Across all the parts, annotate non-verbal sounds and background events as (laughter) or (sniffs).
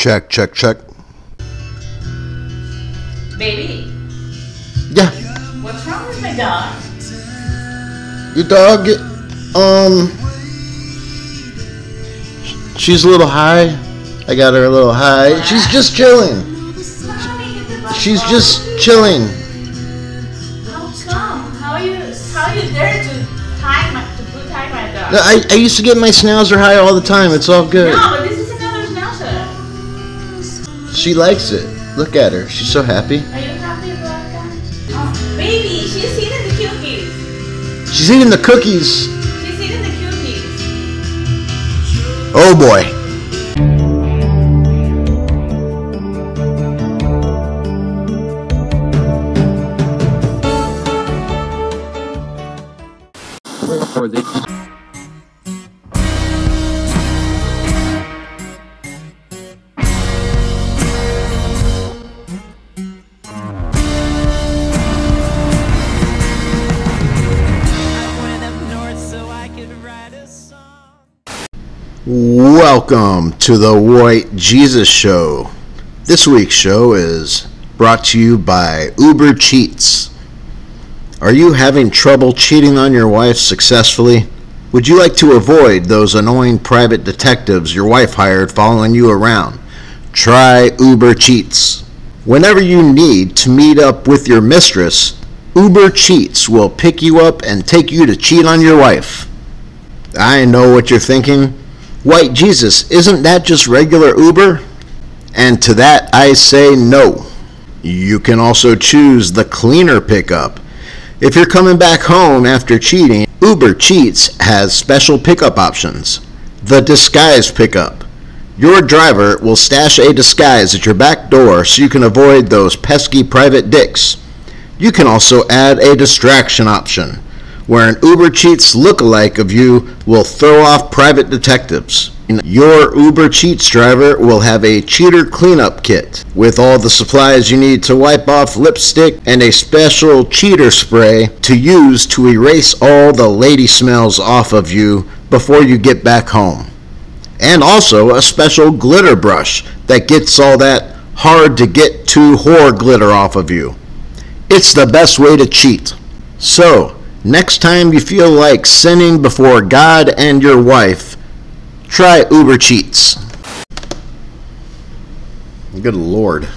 Check, check, check. Baby, Yeah, what's wrong with my dog? your dog, um, she's a little high. I got her a little high. She's just chilling. Mommy, get the dog She's just chilling. How come? How you how you dare to tie my to tie my dog? I, I used to get my schnauzer high all the time. It's all good. No, She likes it. Look at her. She's so happy. Are you happy about that? Oh, baby, she's eating the cookies. She's eating the cookies. She's eating the cookies. Oh boy. Welcome to the White Jesus Show. This week's show is brought to you by Uber Cheats. Are you having trouble cheating on your wife successfully? Would you like to avoid those annoying private detectives your wife hired following you around? Try Uber Cheats. Whenever you need to meet up with your mistress, Uber Cheats will pick you up and take you to cheat on your wife. I know what you're thinking. White Jesus, isn't that just regular Uber? And to that I say no. You can also choose the cleaner pickup. If you're coming back home after cheating, Uber Cheats has special pickup options. The disguise pickup. Your driver will stash a disguise at your back door so you can avoid those pesky private dicks. You can also add a distraction option, where an Uber Cheats lookalike of you will throw off private detectives. Your Uber Cheats driver will have a cheater cleanup kit with all the supplies you need to wipe off lipstick and a special cheater spray to use to erase all the lady smells off of you before you get back home. And also a special glitter brush that gets all that hard to get to whore glitter off of you. It's the best way to cheat. So, next time you feel like sinning before God and your wife, try Uber Cheats. Good Lord.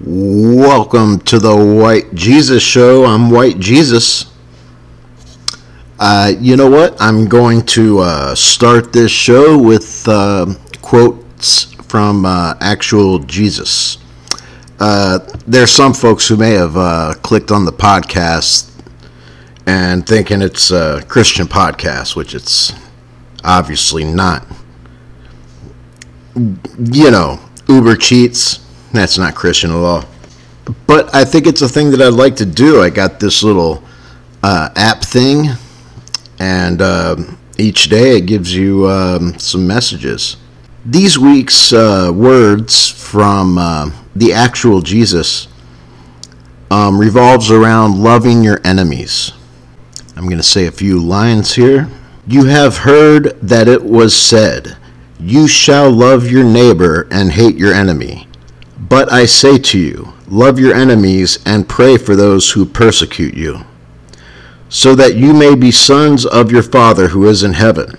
Welcome to the White Jesus Show. I'm White Jesus. Uh, you know what? I'm going to uh, start this show with uh, quotes from uh, actual Jesus. Uh, there's some folks who may have uh, clicked on the podcast and thinking it's a Christian podcast, which it's obviously not. You know, Uber cheats. That's not Christian at all. But I think it's a thing that I'd like to do. I got this little uh, app thing, and um each day it gives you um, some messages. These week's uh, words from uh, the actual Jesus um, revolves around loving your enemies. I'm going to say a few lines here. You have heard that it was said, You shall love your neighbor and hate your enemy. But I say to you, love your enemies and pray for those who persecute you, so that you may be sons of your Father who is in heaven.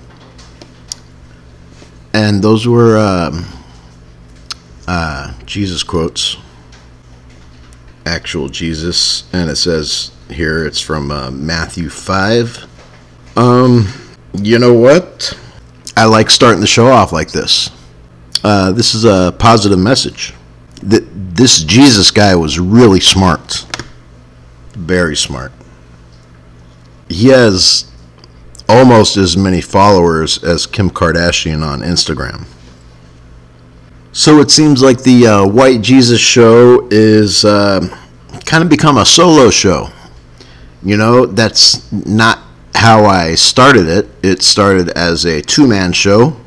And those were um, uh, Jesus quotes, actual Jesus, and it says here it's from uh, Matthew 5. Um, you know what? I like starting the show off like this. Uh, this is a positive message. That this Jesus guy was really smart. Very smart. He has almost as many followers as Kim Kardashian on Instagram. So it seems like the uh, White Jesus show is uh, kind of become a solo show. You know, that's not how I started it. It started as a two man show,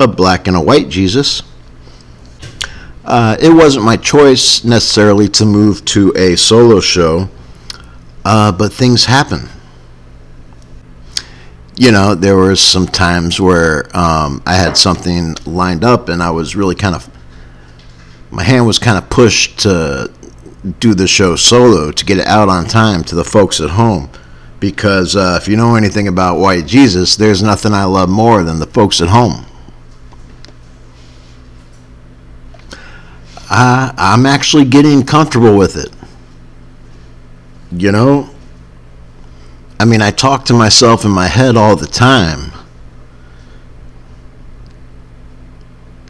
a black and a white Jesus. Uh, it wasn't my choice necessarily to move to a solo show, uh, but things happen. You know, there were some times where um, I had something lined up and I was really kind of, my hand was kind of pushed to do the show solo to get it out on time to the folks at home. Because uh, if you know anything about White Jesus, there's nothing I love more than the folks at home. I, I'm actually getting comfortable with it. You know? I mean, I talk to myself in my head all the time.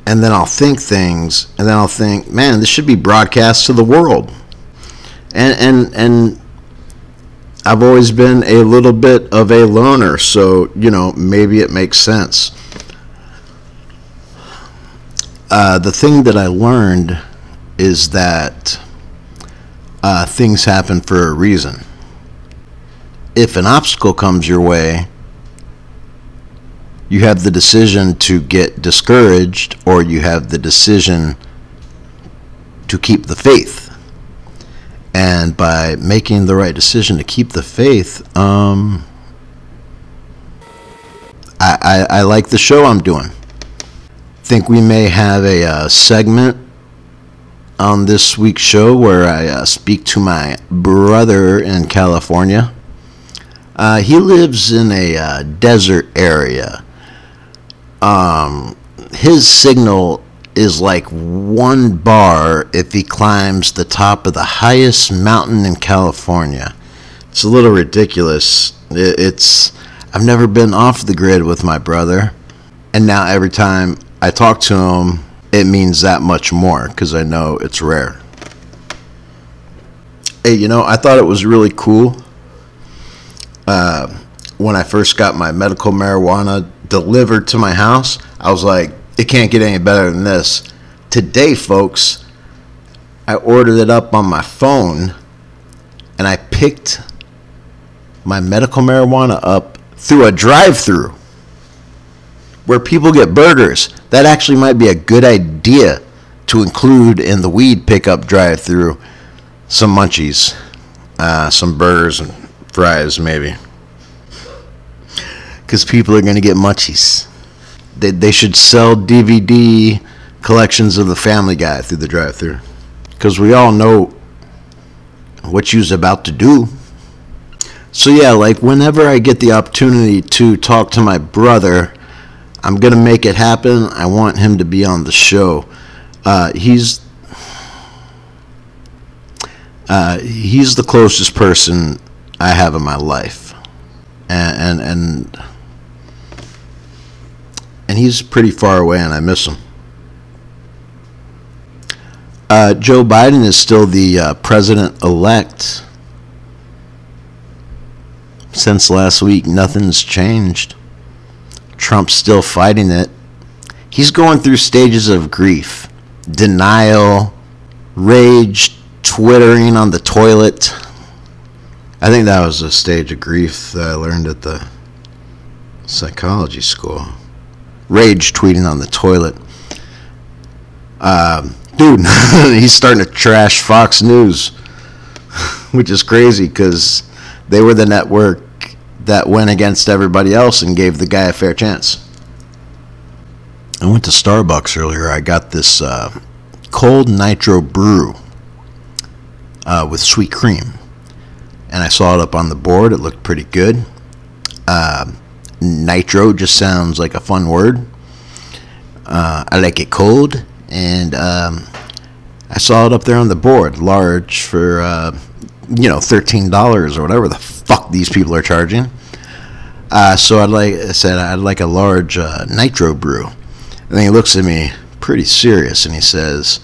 And then I'll think things, and then I'll think, man, this should be broadcast to the world. And, and, and I've always been a little bit of a loner, so, you know, maybe it makes sense. Uh, the thing that I learned is that uh, things happen for a reason. If an obstacle comes your way, you have the decision to get discouraged or you have the decision to keep the faith. And by making the right decision to keep the faith, um, I, I, I like the show I'm doing. Think we may have a uh, segment on this week's show where I uh, speak to my brother in California. Uh, he lives in a uh, desert area. Um, his signal is like one bar if he climbs the top of the highest mountain in California. It's a little ridiculous. It, it's I've never been off the grid with my brother, and now every time I talk to him, it means that much more because I know it's rare. Hey, you know, I thought it was really cool uh, when I first got my medical marijuana delivered to my house. I was like, it can't get any better than this. Today, folks, I ordered it up on my phone and I picked my medical marijuana up through a drive through where people get burgers. That actually might be a good idea to include in the weed pickup drive through some munchies, uh, some burgers and fries, maybe. Because people are going to get munchies they, they should sell DVD collections of the Family Guy through the drive-through, because we all know what you's about to do. So yeah, like whenever I get the opportunity to talk to my brother, I'm gonna make it happen. I want him to be on the show. Uh, he's uh, he's the closest person I have in my life, and and, and and he's pretty far away, and I miss him. Uh, Joe Biden is still the uh, president elect. Since last week, nothing's changed. Trump's still fighting it. He's going through stages of grief, denial, rage, twittering on the toilet. I think that was a stage of grief that I learned at the psychology school rage tweeting on the toilet. Um, dude, (laughs) he's starting to trash Fox News, (laughs) which is crazy because they were the network that went against everybody else and gave the guy a fair chance. I went to Starbucks earlier. I got this uh, cold nitro brew uh, with sweet cream, and I saw it up on the board. It looked pretty good. Uh, nitro just sounds like a fun word. Uh, I like it cold, and um, I saw it up there on the board, large for uh, you know thirteen dollars or whatever the fuck these people are charging. Uh, so I'd like I said I'd like a large uh, nitro brew, and then he looks at me pretty serious and he says,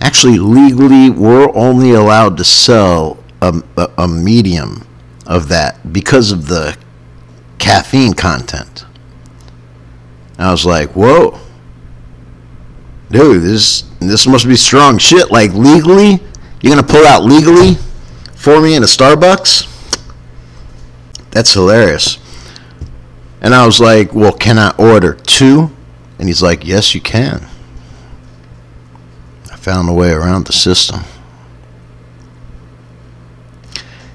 "Actually, legally, we're only allowed to sell a, a, medium of that because of the caffeine content. I was like, whoa. dude, this this must be strong shit. Like legally, you're gonna pull out legally for me in a Starbucks? That's hilarious. And I was like, well, can I order two? And he's like, yes, you can. I found a way around the system.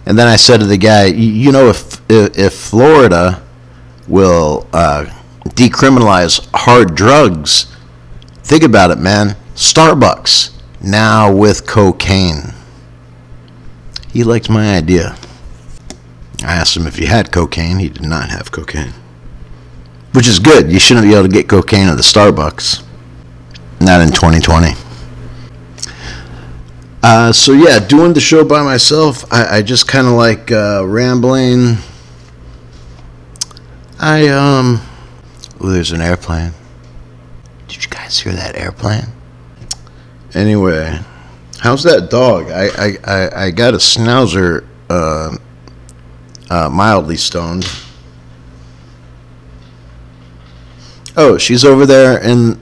And then I said to the guy, you know, if if, Florida will uh, decriminalize hard drugs, think about it, man. Starbucks now with cocaine. He liked my idea. I asked him if he had cocaine. He did not have cocaine. Which is good. You shouldn't be able to get cocaine at the Starbucks. Not in 2020. Uh, so yeah, doing the show by myself, I, I just kind of like uh, rambling. I um, ooh, there's an airplane. Did you guys hear that airplane? Anyway, how's that dog? I I, I, I got a schnauzer, uh, uh, mildly stoned. Oh, she's over there and,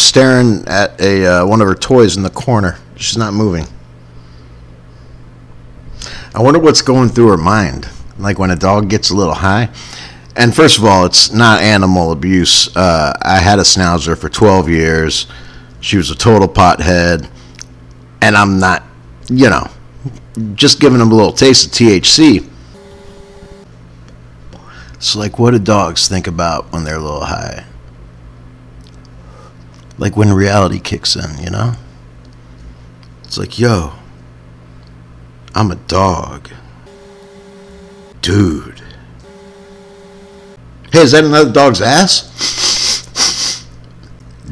staring at a uh, one of her toys in the corner. She's not moving. I wonder what's going through her mind. Like when a dog gets a little high. And first of all, it's not animal abuse. Uh, I had a schnauzer for 12 years. She was a total pothead. And I'm not, you know, just giving them a little taste of THC. So, like, what do dogs think about when they're a little high? Like when reality kicks in, you know? It's like, yo, I'm a dog. Dude. Hey, is that another dog's ass?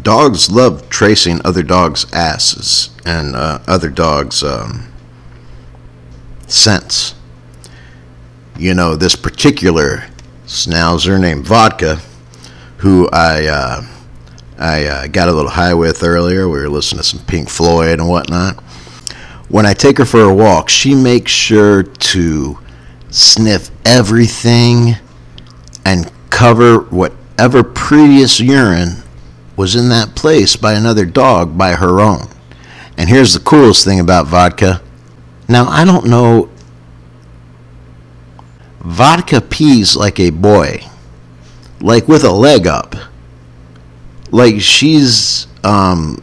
Dogs love tracing other dogs' asses and uh, other dogs' um, scents. You know, this particular schnauzer named Vodka, who I uh, I uh, got a little high with earlier. We were listening to some Pink Floyd and whatnot when I take her for a walk, she makes sure to sniff everything and cover whatever previous urine was in that place by another dog by her own. And here's the coolest thing about vodka. Now, I don't know. Vodka pees like a boy, like with a leg up. Like she's um,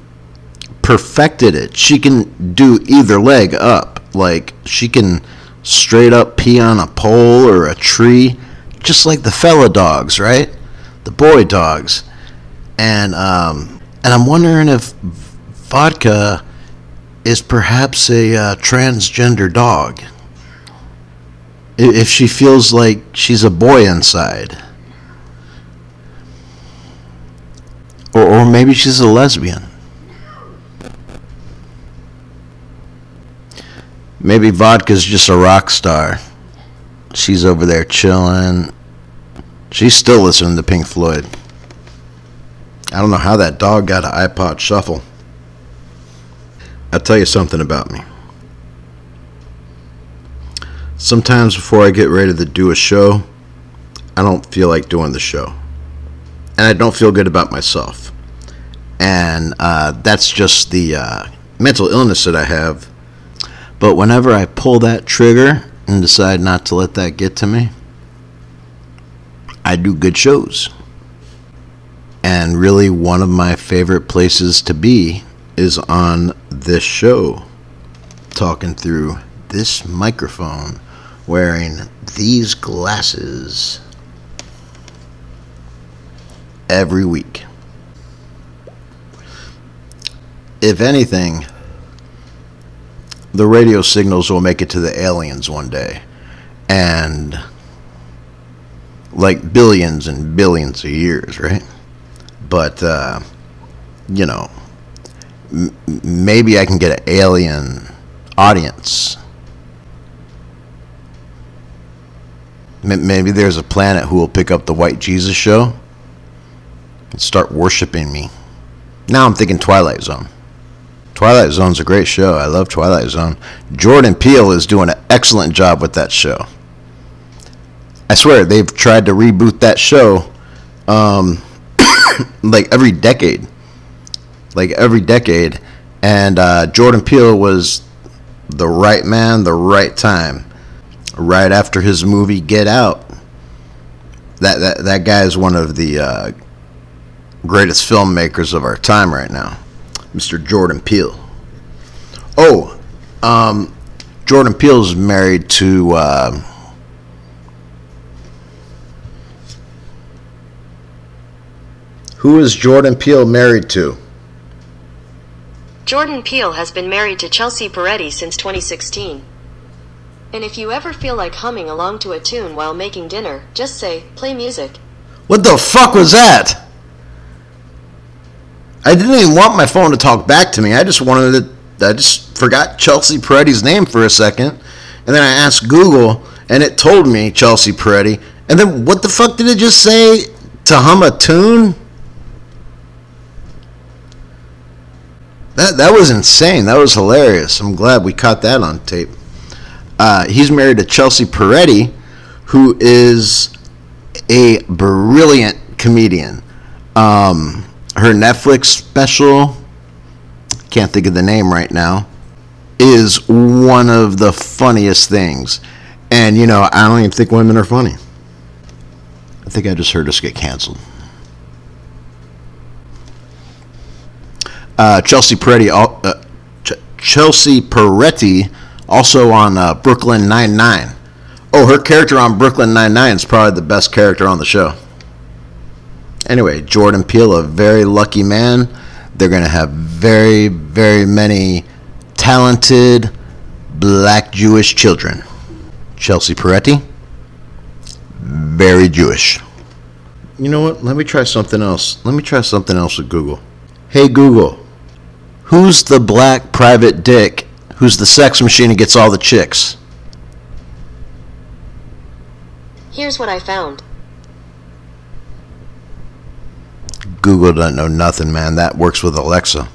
perfected it. She can do either leg up. Like she can straight up pee on a pole or a tree, just like the fella dogs, right? The boy dogs. And um, and I'm wondering if vodka is perhaps a uh, transgender dog. If she feels like she's a boy inside. Or, or maybe she's a lesbian. Maybe Vodka's just a rock star. She's over there chilling. She's still listening to Pink Floyd. I don't know how that dog got an iPod shuffle. I'll tell you something about me. Sometimes before I get ready to do a show, I don't feel like doing the show. And I don't feel good about myself. And uh, that's just the uh, mental illness that I have but whenever I pull that trigger and decide not to let that get to me, I do good shows. And really, one of my favorite places to be is on this show, talking through this microphone, wearing these glasses every week. If anything, the radio signals will make it to the aliens one day. And like billions and billions of years, right? But, uh, you know, m- maybe I can get an alien audience. M- maybe there's a planet who will pick up the White Jesus show and start worshiping me. Now I'm thinking Twilight Zone. Twilight Zone's a great show. I love Twilight Zone. Jordan Peele is doing an excellent job with that show. I swear they've tried to reboot that show um, (coughs) like every decade. like every decade, and uh, Jordan Peele was the right man, the right time, right after his movie Get Out. That that that guy is one of the uh, greatest filmmakers of our time right now, Mr. Jordan Peele. Oh, um, Jordan Peele is married to. Uh, who is Jordan Peele married to? Jordan Peele has been married to Chelsea Peretti since 2016. And if you ever feel like humming along to a tune while making dinner, just say, play music. What the fuck was that? I didn't even want my phone to talk back to me. I just wanted to. I just forgot Chelsea Peretti's name for a second, and then I asked Google, and it told me Chelsea Peretti. And then what the fuck did it just say? To hum a tune? That that was insane. That was hilarious. I'm glad we caught that on tape. Uh, he's married to Chelsea Peretti, who is a brilliant comedian. Um, her Netflix special, can't think of the name right now, is one of the funniest things. And you know, I don't even think women are funny. I think I just heard us get canceled. Uh, Chelsea Peretti, uh, Ch- Chelsea Peretti, also on uh, Brooklyn Nine Nine. Oh, her character on Brooklyn Nine Nine is probably the best character on the show. Anyway, Jordan Peele, a very lucky man. They're going to have very, very many talented black Jewish children. Chelsea Peretti, very Jewish. You know what? Let me try something else. Let me try something else with Google. Hey Google, who's the black private dick who's the sex machine and gets all the chicks? Here's what I found. Google doesn't know nothing, man. That works with Alexa.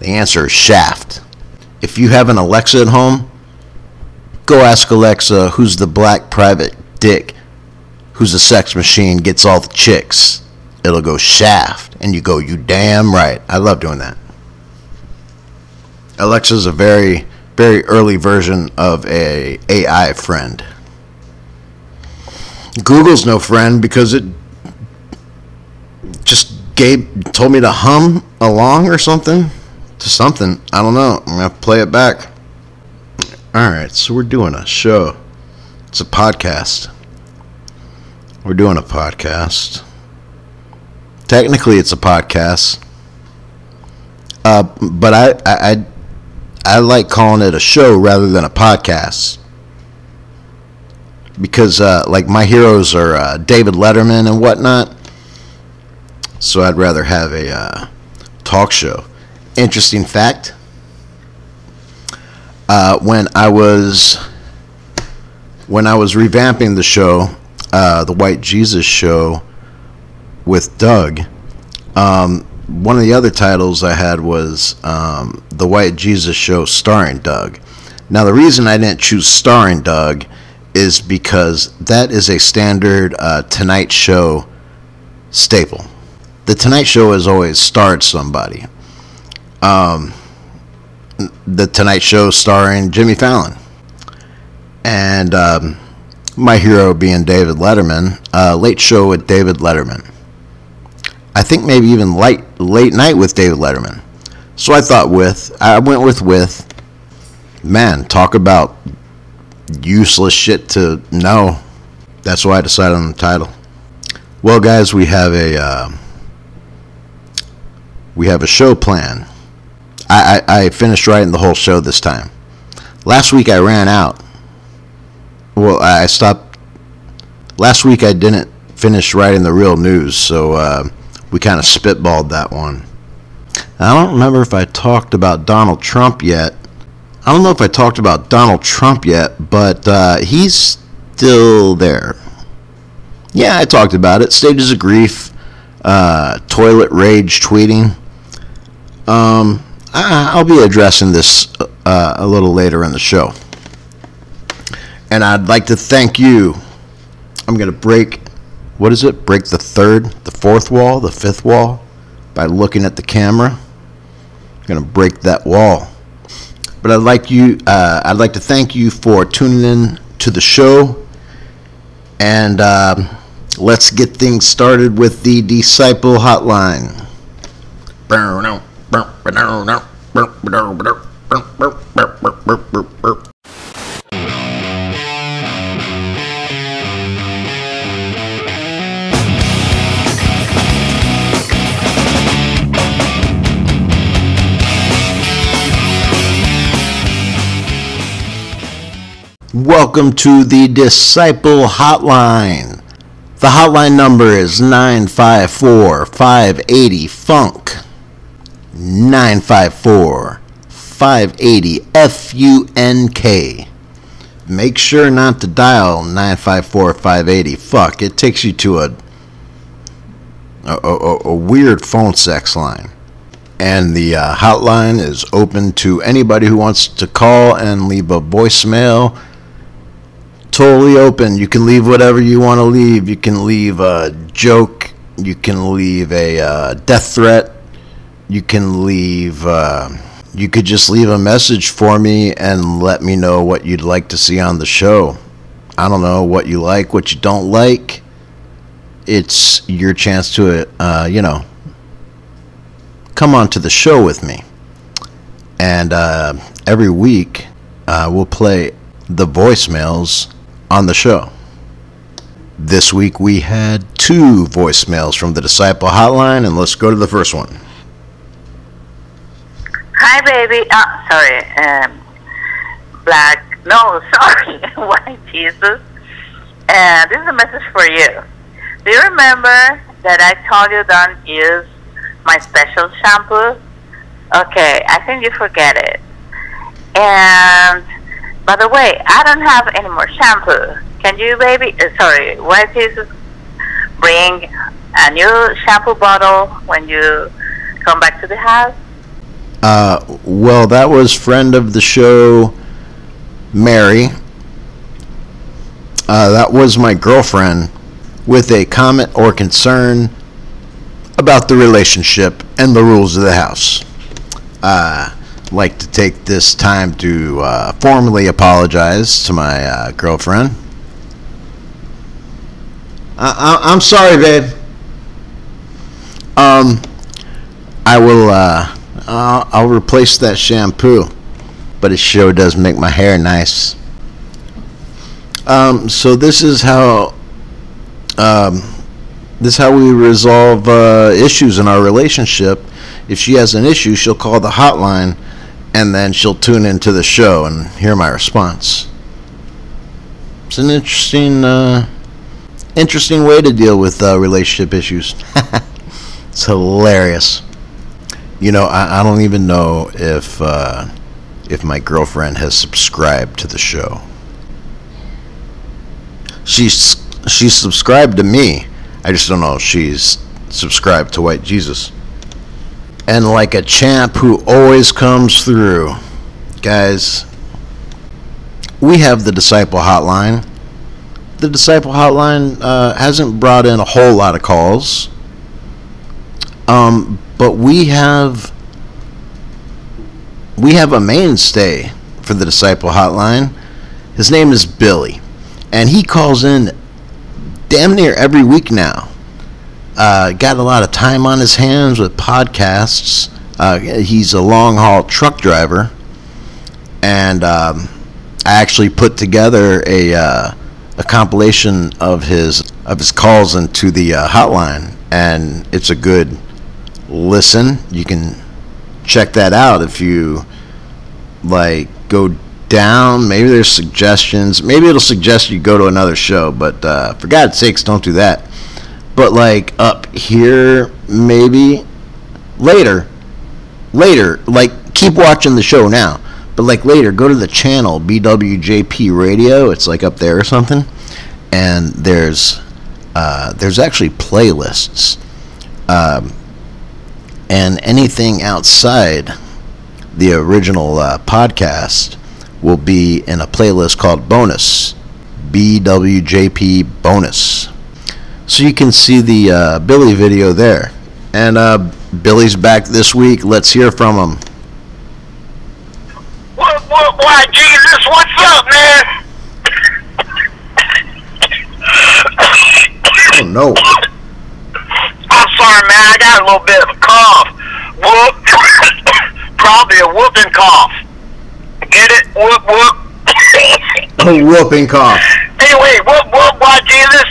The answer is Shaft. If you have an Alexa at home, go ask Alexa who's the black private dick who's a sex machine gets all the chicks. It'll go Shaft, and you go, you damn right. I love doing that. Alexa's a very, very early version of a AI friend. Google's no friend because it just gave told me to hum along or something to something. I don't know. I'm gonna play it back. All right, so we're doing a show. It's a podcast. We're doing a podcast. Technically, it's a podcast, uh, but I, I I I like calling it a show rather than a podcast because uh, like my heroes are uh, David Letterman and whatnot. So I'd rather have a uh, talk show. Interesting fact: uh, when I was when I was revamping the show, uh, the White Jesus Show with Doug, um, one of the other titles I had was um, the White Jesus Show starring Doug. Now the reason I didn't choose starring Doug is because that is a standard uh, Tonight Show staple. The Tonight Show has always starred somebody. Um, the Tonight Show starring Jimmy Fallon. And um, my hero being David Letterman, uh, Late Show with David Letterman. I think maybe even late, late Night with David Letterman. So I thought with, I went with with, man, talk about useless shit to know. That's why I decided on the title. Well, guys, we have a uh, we have a show plan. I, I, I finished writing the whole show this time. Last week I ran out. Well, I stopped. Last week I didn't finish writing the real news, so uh, we kind of spitballed that one. I don't remember if I talked about Donald Trump yet. I don't know if I talked about Donald Trump yet, but uh, he's still there. Yeah, I talked about it. Stages of grief, uh, toilet rage tweeting. Um, I, I'll be addressing this uh, a little later in the show. And I'd like to thank you. I'm going to break, what is it? Break the third, the fourth wall, the fifth wall? by looking at the camera. I'm gonna break that wall. But I'd like you. Uh, I'd like to thank you for tuning in to the show, and um let's get things started with the Disciple Hotline. Welcome to the Disciple Hotline. The hotline number is 954 580 FUNK. 954 580 FUNK. Make sure not to dial 954 580 FUCK. It takes you to a, a, a, a weird phone sex line. And the uh, hotline is open to anybody who wants to call and leave a voicemail totally open. You can leave whatever you want to leave. You can leave a joke. You can leave a uh, death threat. You can leave. Uh, you could just leave a message for me and let me know what you'd like to see on the show. I don't know what you like, what you don't like. It's your chance to, uh, you know, come on to the show with me. And uh, every week, uh, we'll play the voicemails on the show. This week we had two voicemails from the Disciple Hotline, and let's go to the first one. Hi, baby. Uh, sorry. Um, black. No, (laughs) sorry. White Jesus. And this is a message for you. Do you remember that I told you don't use my special shampoo? Okay, I think you forget it. And by the way, I don't have any more shampoo. Can you, baby? Uh, sorry, White Jesus, bring a new shampoo bottle when you come back to the house? Uh, well, that was friend of the show, Mary. Uh, that was my girlfriend with a comment or concern about the relationship and the rules of the house. Uh, like to take this time to uh, formally apologize to my uh, girlfriend. I, I, I'm sorry, babe. Um, I will. Uh, I'll, I'll replace that shampoo, but it sure does make my hair nice. Um, so this is how. Um, this is how we resolve uh, issues in our relationship. If she has an issue, she'll call the hotline and then she'll tune into the show and hear my response. It's an interesting, uh, interesting way to deal with uh, relationship issues. (laughs) it's hilarious. You know, I, I don't even know if uh, if my girlfriend has subscribed to the show. She's she's subscribed to me. I just don't know if she's subscribed to White Jesus and like a champ who always comes through. Guys, we have the Disciple Hotline. The Disciple Hotline uh, hasn't brought in a whole lot of calls, um, but we have we have a mainstay for the Disciple Hotline. His name is Billy, and he calls in damn near every week now uh, got a lot of time on his hands with podcasts. Uh, he's a long haul truck driver, and um, I actually put together a uh, a compilation of his of his calls into the uh, hotline, and it's a good listen. You can check that out if you like go down. Maybe there's suggestions. Maybe it'll suggest you go to another show, but uh, for God's sakes, don't do that. But like up here maybe later. Later. Like keep watching the show now. But like later go to the channel bwjp radio. It's like up there or something. And there's uh, there's actually playlists. Um, and anything outside the original uh, podcast will be in a playlist called bonus bwjp bonus so you can see the uh, Billy video there. And uh, Billy's back this week. Let's hear from him. What, what, why, Jesus, what's up, man? Oh no. I'm sorry, man. I got a little bit of a cough. Whoop. (coughs) Probably a whooping cough. Get it? Whoop, whoop. (coughs) A whooping cough. anyway, whoop, whoop, why, Jesus?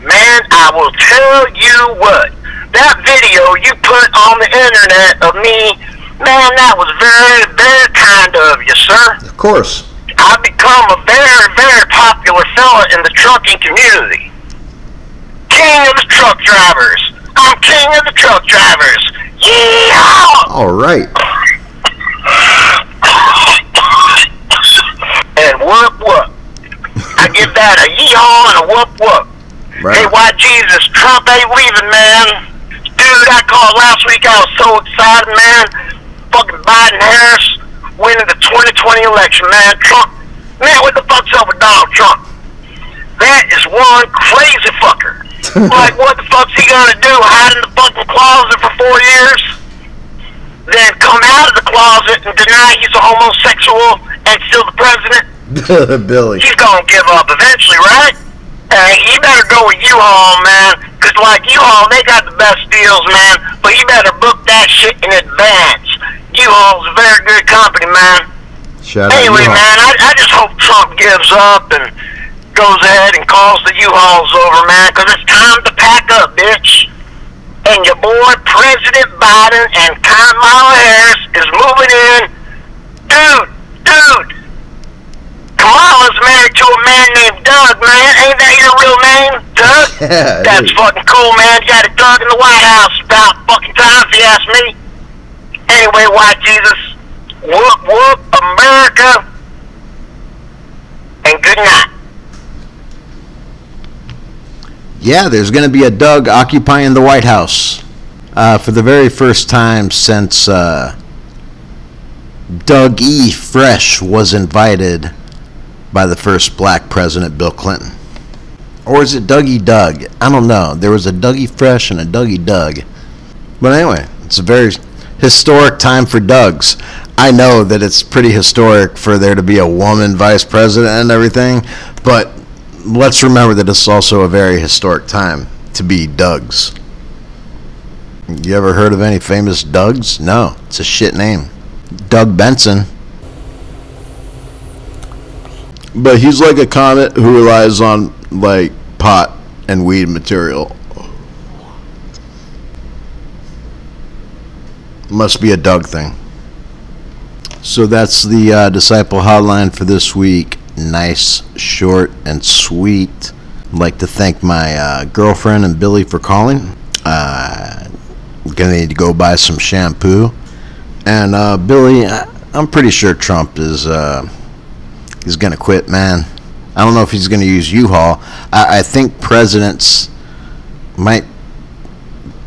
Man, I will tell you what. That video you put on the internet of me, man, that was very, very kind of you, sir. Of course. I've become a very, very popular fella in the trucking community. King of the truck drivers. I'm king of the truck drivers. Yeehaw! All right. (coughs) And whoop whoop. I give that a yeehaw and a whoop whoop. Hey, why Jesus? Trump ain't leaving, man. Dude, I called last week. I was so excited, man. Fucking Biden Harris winning the 2020 election, man. Trump, man, what the fuck's up with Donald Trump? That is one crazy fucker. Like, what the fuck's he gonna do? Hide in the fucking closet for four years? Then come out of the closet and deny he's a homosexual and still the president? (laughs) Billy. he's gonna give up eventually, right? Hey, he better go with U-Haul, man. Cause like U-Haul, they got the best deals, man. But you better book that shit in advance. U-Haul's a very good company, man. Shout out Anyway, you. man, I, I just hope Trump gives up and goes ahead and calls the U-Hauls over, man. Cause it's time to pack up, bitch. And your boy, President Biden and Kamala Harris is moving in. Dude, dude. Kamala's married to a man named Doug, man. Ain't that your real name, Doug? (laughs) Yeah, That's is. fucking cool, man. You got a Doug in the White House about fucking time, if you ask me. Anyway, white Jesus, whoop whoop, America, and good night. Yeah, there's going to be a Doug occupying the White House uh, for the very first time since uh, Doug E. Fresh was invited by the first black president, Bill Clinton. Or is it Dougie Doug? I don't know. There was a Dougie Fresh and a Dougie Doug. But anyway, it's a very historic time for Dougs. I know that it's pretty historic for there to be a woman vice president and everything, but let's remember that it's also a very historic time to be Dougs. You ever heard of any famous Dougs? No, it's a shit name. Doug Benson. But he's like a comet who relies on like pot and weed material. Must be a Doug thing. So that's the uh, disciple hotline for this week. Nice, short, and sweet. I'd like to thank my uh, girlfriend and Billy for calling. Uh, gonna need to go buy some shampoo. And uh, Billy, I- I'm pretty sure Trump is uh, he's gonna quit, man. I don't know if he's gonna use U-Haul. I, I think presidents might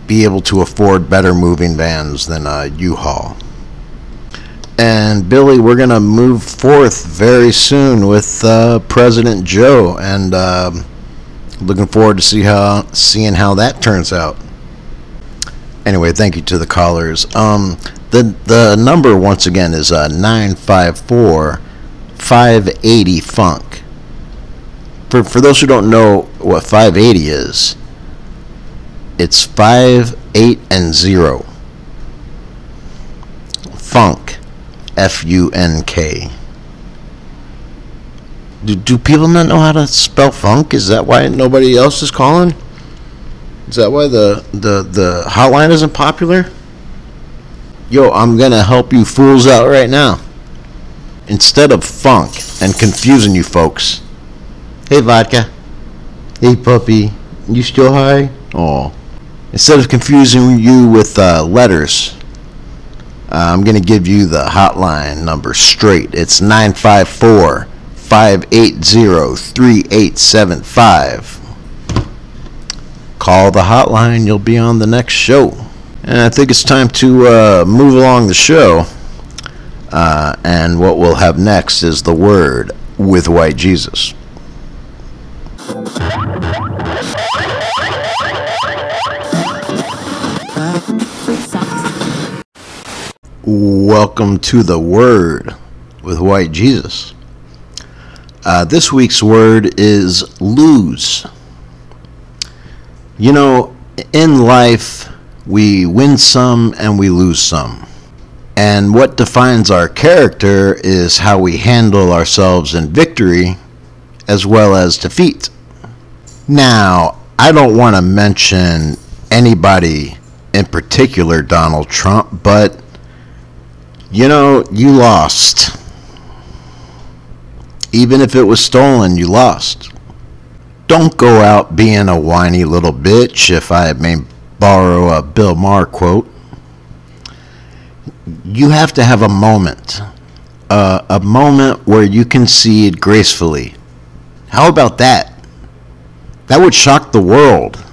be able to afford better moving vans than uh, U-Haul. And Billy, we're gonna move forth very soon with uh, President Joe, and um, looking forward to see how seeing how that turns out. Anyway, thank you to the callers. Um, the the number once again is uh, nine five four five eighty funk. For for those who don't know what five eighty is, it's five eight and zero. Funk. F U N K. Do, do people not know how to spell funk? Is that why nobody else is calling? Is that why the, the, the hotline isn't popular? Yo, I'm gonna help you fools out right now. Instead of funk and confusing you folks. Hey, vodka. Hey, puppy. You still high? Oh. Instead of confusing you with uh, letters, I'm going to give you the hotline number straight. It's 954 580 3875. Call the hotline, you'll be on the next show. And I think it's time to uh, move along the show. Uh, and what we'll have next is the word with White Jesus. Welcome to the Word with White Jesus. Uh, this week's word is lose. You know, in life, we win some and we lose some. And what defines our character is how we handle ourselves in victory as well as defeat. Now, I don't want to mention anybody in particular, Donald Trump, but you know, you lost. Even if it was stolen, you lost. Don't go out being a whiny little bitch, if I may borrow a Bill Maher quote. You have to have a moment, uh, a moment where you concede gracefully. How about that? That would shock the world.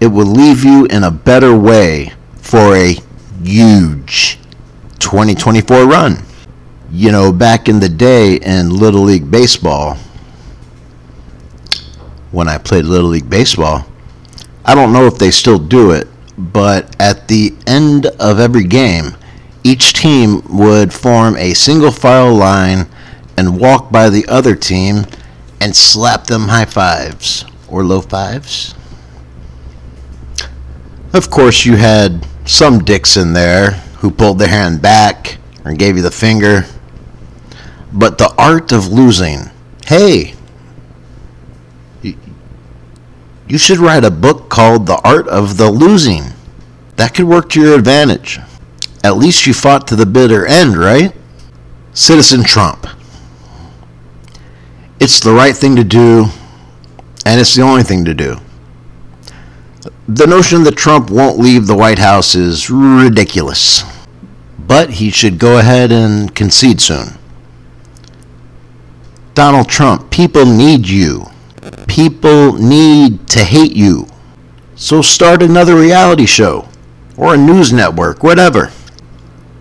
It would leave you in a better way for a huge 2024 run. You know, back in the day in Little League Baseball, when I played Little League Baseball, I don't know if they still do it, but at the end of every game, each team would form a single file line and walk by the other team and slap them high fives or low fives. Of course, you had some dicks in there who pulled their hand back or gave you the finger. But the art of losing, hey, you should write a book called The Art of the Losing. That could work to your advantage. At least you fought to the bitter end, right? Citizen Trump. It's the right thing to do, and it's the only thing to do. The notion that Trump won't leave the White House is ridiculous. But he should go ahead and concede soon. Donald Trump, people need you. People need to hate you. So start another reality show or a news network, whatever.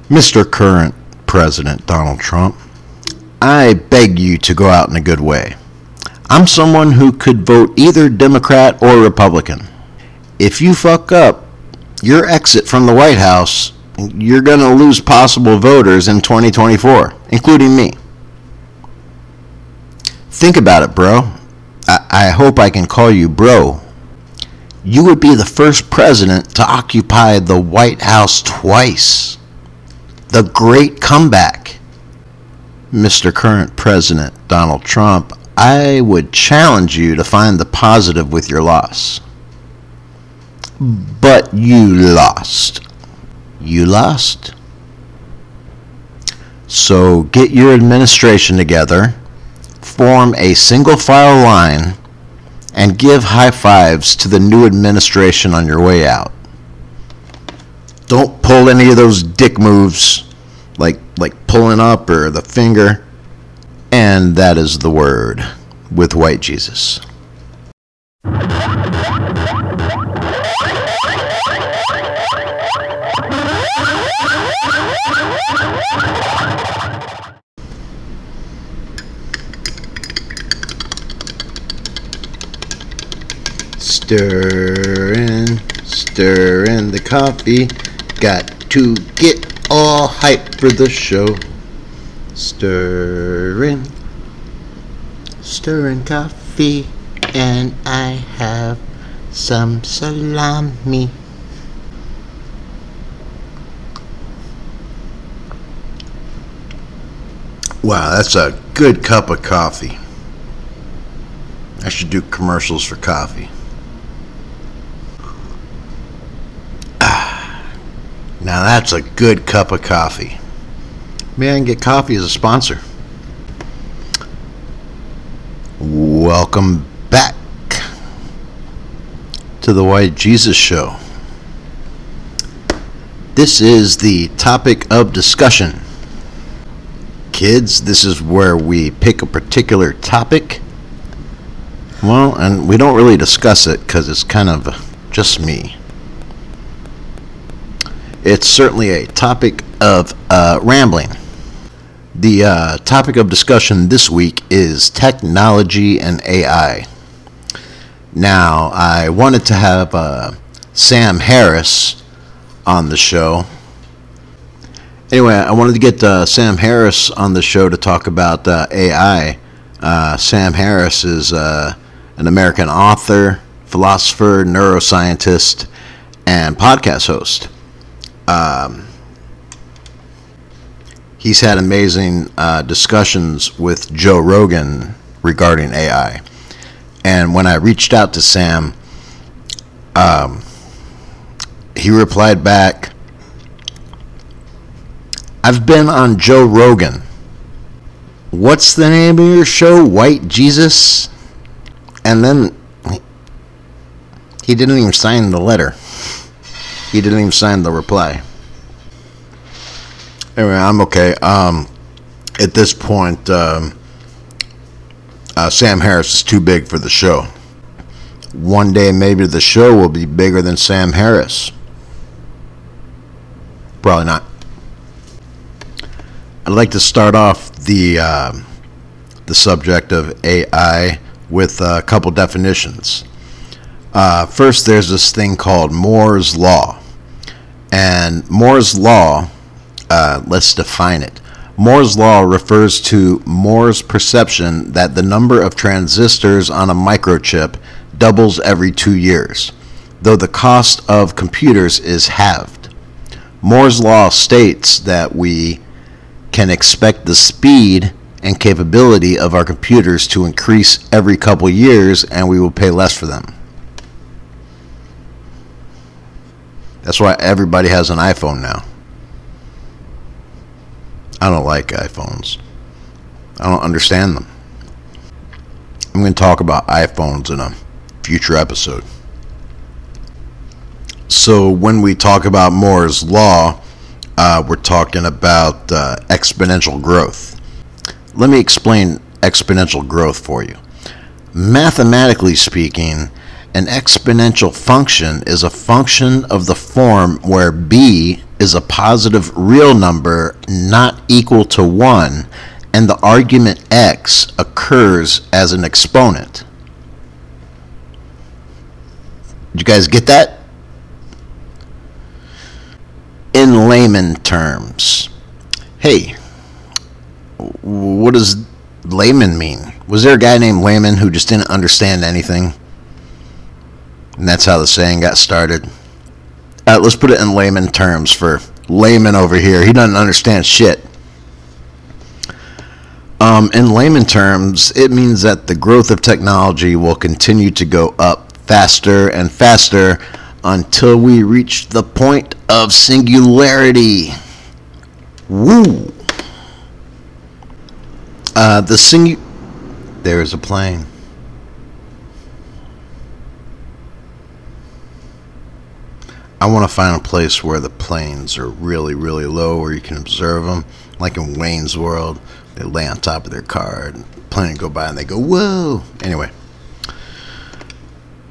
Mr. Current President Donald Trump, I beg you to go out in a good way. I'm someone who could vote either Democrat or Republican. If you fuck up your exit from the White House, you're going to lose possible voters in 2024, including me. Think about it, bro. I, I hope I can call you bro. You would be the first president to occupy the White House twice. The great comeback. Mr. Current President Donald Trump, I would challenge you to find the positive with your loss. But you lost. You lost. So get your administration together, form a single file line, and give high fives to the new administration on your way out. Don't pull any of those dick moves like like pulling up or the finger. And that is the word with white Jesus. Stirring, stirring the coffee. Got to get all hype for the show. Stirring, stirring coffee, and I have some salami. Wow, that's a good cup of coffee. I should do commercials for coffee. Now that's a good cup of coffee. I get coffee as a sponsor. Welcome back to the White Jesus Show. This is the topic of discussion. Kids, this is where we pick a particular topic. Well, and we don't really discuss it because it's kind of just me. It's certainly a topic of uh, rambling. The uh, topic of discussion this week is technology and AI. Now, I wanted to have uh, Sam Harris on the show. Anyway, I wanted to get uh, Sam Harris on the show to talk about uh, AI. Uh, Sam Harris is uh, an American author, philosopher, neuroscientist, and podcast host. Um, he's had amazing uh, discussions with Joe Rogan regarding AI. And when I reached out to Sam, um, he replied back, I've been on Joe Rogan. What's the name of your show? White Jesus? And then he didn't even sign the letter. He didn't even sign the reply. Anyway, I'm okay. Um, at this point, um, uh, Sam Harris is too big for the show. One day, maybe the show will be bigger than Sam Harris. Probably not. I'd like to start off the uh, the subject of AI with a couple definitions. Uh, first, there's this thing called Moore's Law. And Moore's Law, uh, let's define it. Moore's Law refers to Moore's perception that the number of transistors on a microchip doubles every two years, though the cost of computers is halved. Moore's Law states that we can expect the speed and capability of our computers to increase every couple years and we will pay less for them. That's why everybody has an iPhone now. I don't like iPhones. I don't understand them. I'm going to talk about iPhones in a future episode. So, when we talk about Moore's Law, uh, we're talking about uh, exponential growth. Let me explain exponential growth for you. Mathematically speaking, an exponential function is a function of the form where b is a positive real number not equal to 1 and the argument x occurs as an exponent. Did you guys get that? In layman terms. Hey, what does layman mean? Was there a guy named Layman who just didn't understand anything? And that's how the saying got started. Uh, let's put it in layman terms for layman over here. He doesn't understand shit. Um, in layman terms, it means that the growth of technology will continue to go up faster and faster until we reach the point of singularity. Woo! Uh, the singu. There's a plane. I want to find a place where the planes are really, really low, where you can observe them, like in Wayne's World. They lay on top of their car, and the plane go by, and they go, "Whoa!" Anyway,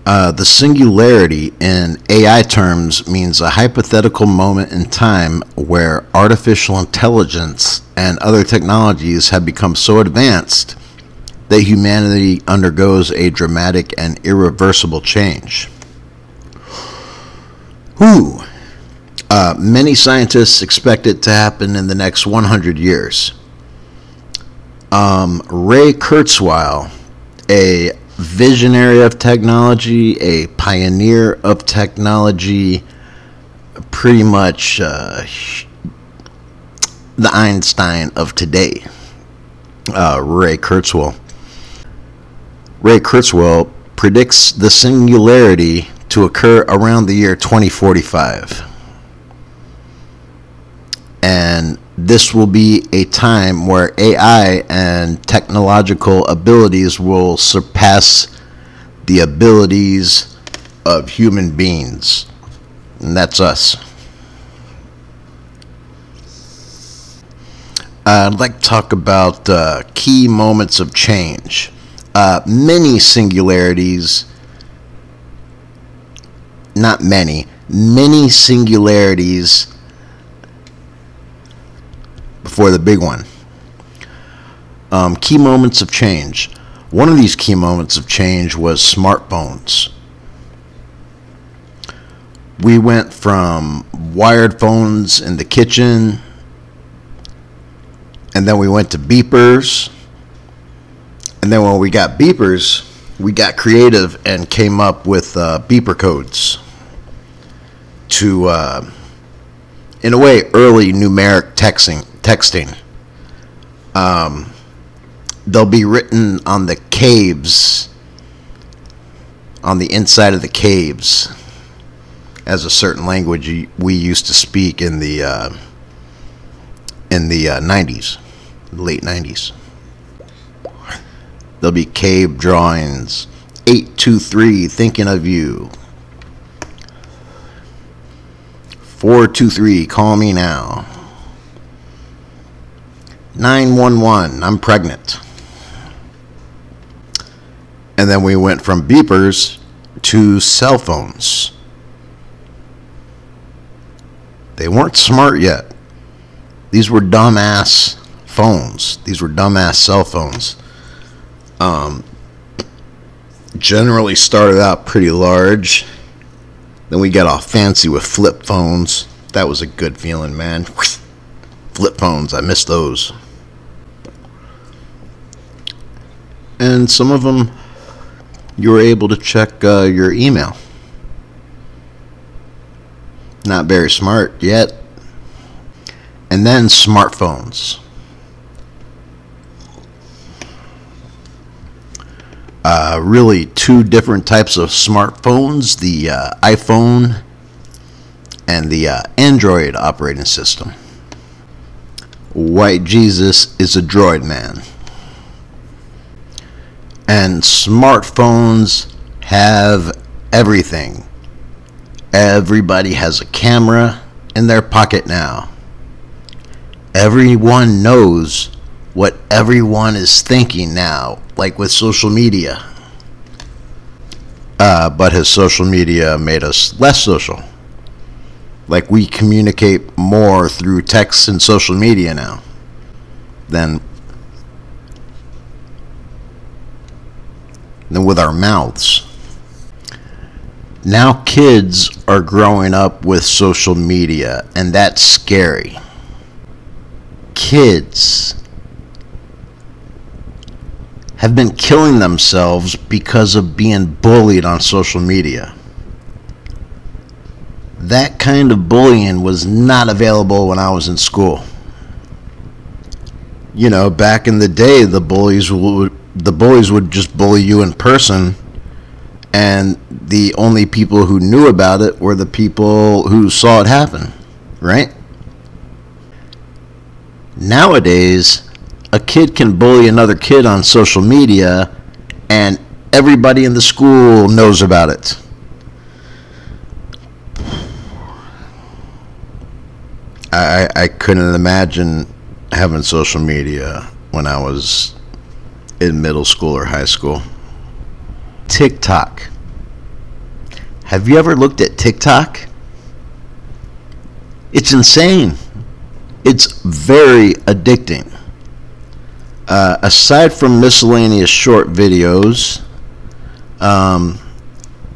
uh, the singularity in AI terms means a hypothetical moment in time where artificial intelligence and other technologies have become so advanced that humanity undergoes a dramatic and irreversible change. Who? Uh, many scientists expect it to happen in the next 100 years. Um, Ray Kurzweil, a visionary of technology, a pioneer of technology, pretty much uh, the Einstein of today, uh, Ray Kurzweil. Ray Kurzweil predicts the singularity to occur around the year 2045. And this will be a time where AI and technological abilities will surpass the abilities of human beings. And that's us. I'd like to talk about uh, key moments of change. Uh, many singularities not many, many singularities before the big one. Um, key moments of change. One of these key moments of change was smartphones. we went from wired phones in the kitchen, and then we went to beepers. And then when we got beepers, we got creative and came up with uh, beeper codes to, uh, in a way, early numeric texting. Texting. Um, they'll be written on the caves, on the inside of the caves, as a certain language we used to speak in the uh, in the uh, 90s, late 90s. There'll be cave drawings. 823, thinking of you. 423, call me now. 911, I'm pregnant. And then we went from beepers to cell phones. They weren't smart yet. These were dumbass phones. These were dumbass cell phones. Um, generally started out pretty large. Then we got all fancy with flip phones. That was a good feeling, man. (sniffs) Flip phones, I miss those. And some of them, you were able to check uh, your email. Not very smart yet. And then smartphones. Uh, really two different types of smartphones the uh, iPhone and the uh, Android operating system. White Jesus is a droid man. And smartphones have everything. Everybody has a camera in their pocket now. Everyone knows what everyone is thinking now, like with social media. Uh, but has social media made us less social? Like we communicate more through text and social media now than than with our mouths. Now kids are growing up with social media, and that's scary. Kids have been killing themselves because of being bullied on social media. That kind of bullying was not available when I was in school. You know, back in the day, the bullies would the bullies would just bully you in person, and the only people who knew about it were the people who saw it happen, right? Nowadays, a kid can bully another kid on social media and everybody in the school knows about it. I, I couldn't imagine having social media when I was in middle school or high school. TikTok. Have you ever looked at TikTok? It's insane. It's very addicting. Uh, aside from miscellaneous short videos, um,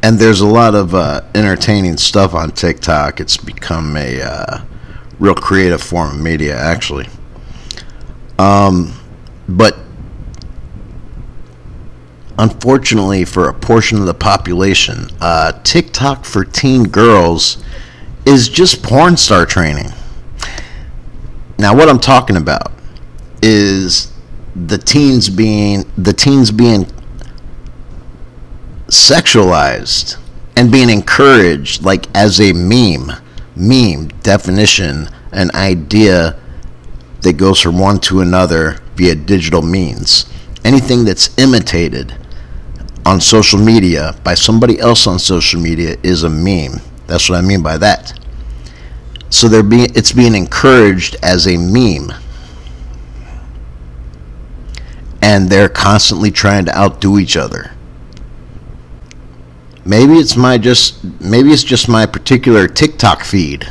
and there's a lot of uh, entertaining stuff on TikTok. It's become a uh, real creative form of media, actually. Um, but unfortunately, for a portion of the population, uh, TikTok for teen girls is just porn star training. Now, what I'm talking about is the teens being the teens being sexualized and being encouraged like as a meme meme definition an idea that goes from one to another via digital means. Anything that's imitated on social media by somebody else on social media is a meme. That's what i mean by that. So they're being it's being encouraged as a meme and they're constantly trying to outdo each other. Maybe it's my just maybe it's just my particular TikTok feed.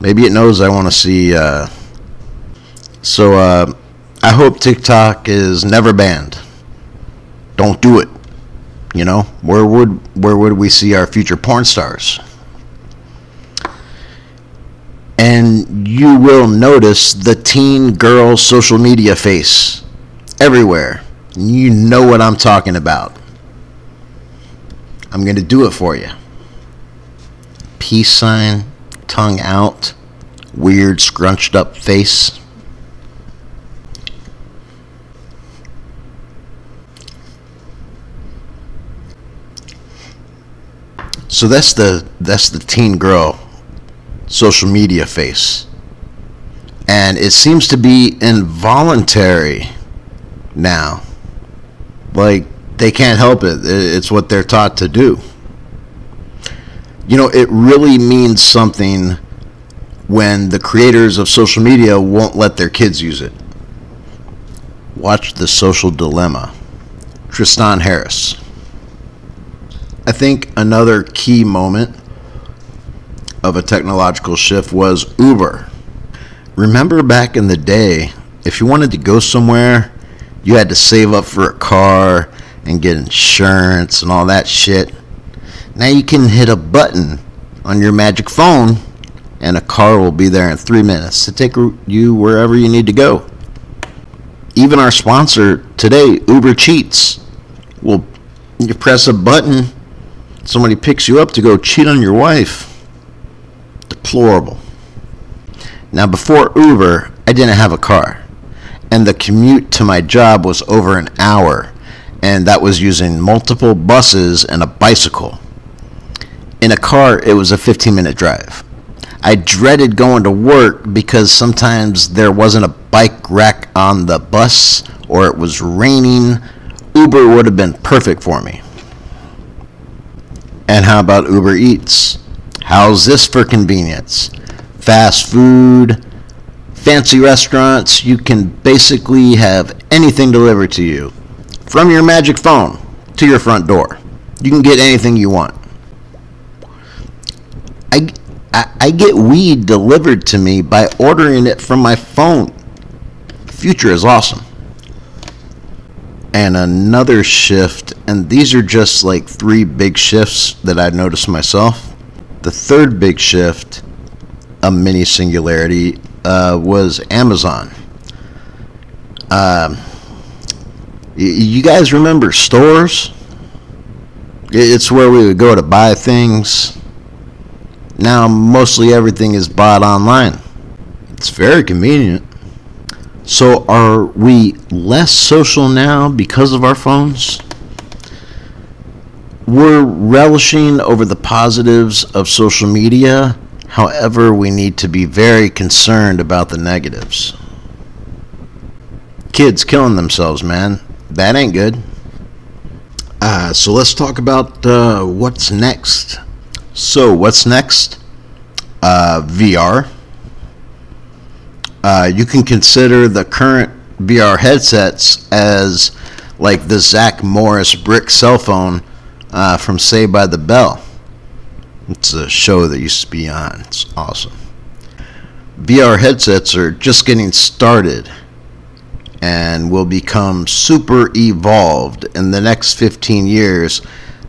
Maybe it knows I want to see. Uh, so uh, I hope TikTok is never banned. Don't do it. You know where would where would we see our future porn stars? and you will notice the teen girl social media face everywhere. You know what I'm talking about. I'm going to do it for you. Peace sign, tongue out, weird scrunched up face. So that's the that's the teen girl social media face. And it seems to be involuntary now. Like they can't help it. It's what they're taught to do. You know, it really means something when the creators of social media won't let their kids use it. Watch The Social Dilemma. Tristan Harris. I think another key moment of a technological shift was Uber. Remember back in the day, if you wanted to go somewhere, you had to save up for a car and get insurance and all that shit. Now you can hit a button on your magic phone and a car will be there in three minutes to take you wherever you need to go. Even our sponsor today, Uber Cheats, will you press a button, somebody picks you up to go cheat on your wife. Deplorable. Now, before Uber, I didn't have a car, and the commute to my job was over an hour, and that was using multiple buses and a bicycle. In a car, it was a 15 minute drive. I dreaded going to work because sometimes there wasn't a bike rack on the bus or it was raining. Uber would have been perfect for me. And how about Uber Eats? How's this for convenience? Fast food, fancy restaurants, you can basically have anything delivered to you from your magic phone to your front door. You can get anything you want. I, I, I get weed delivered to me by ordering it from my phone. The future is awesome. And another shift, and these are just like three big shifts that I noticed myself. The third big shift, a mini singularity, uh, was Amazon. Um, you guys remember stores? It's where we would go to buy things. Now, mostly everything is bought online. It's very convenient. So, are we less social now because of our phones? We're relishing over the positives of social media. However, we need to be very concerned about the negatives. Kids killing themselves, man. That ain't good. Uh, so, let's talk about uh, what's next. So, what's next? Uh, VR uh, you can consider the current VR headsets as like the Zach Morris brick cell phone uh, from Saved by the Bell. It's a show that used to be on. It's awesome. VR headsets are just getting started and will become super evolved in the next 15 years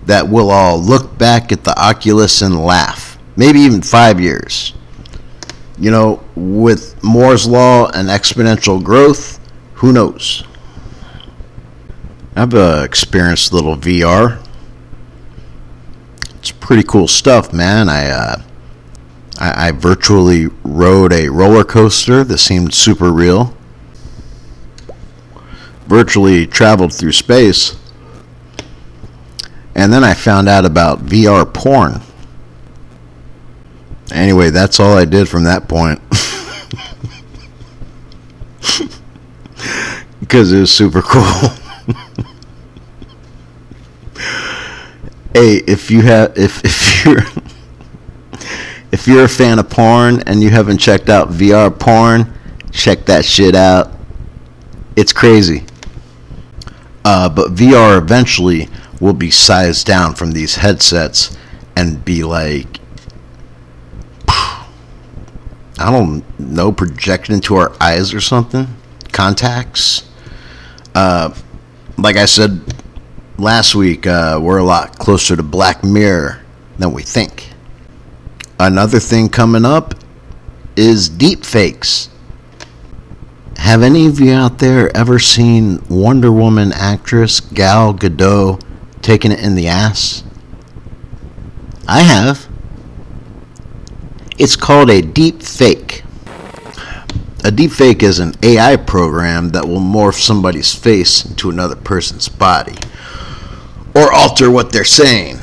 that we'll all look back at the Oculus and laugh. Maybe even five years you know, with Moore's Law and exponential growth, who knows? I've uh, experienced little VR. It's pretty cool stuff, man. I, uh, I, I virtually rode a roller coaster that seemed super real. Virtually traveled through space. And then I found out about VR porn. Anyway, that's all I did from that point. (laughs) because it was super cool. (laughs) hey, if you have if (laughs) if you're if you're a fan of porn and you haven't checked out VR porn, check that shit out. It's crazy. Uh, but VR eventually will be sized down from these headsets and be like I don't know, projected into our eyes or something. Contacts. Uh, like I said last week, uh, we're a lot closer to Black Mirror than we think. Another thing coming up is deep fakes. Have any of you out there ever seen Wonder Woman actress Gal Gadot taking it in the ass? I have. It's called a deep fake. A deep fake is an AI program that will morph somebody's face into another person's body or alter what they're saying.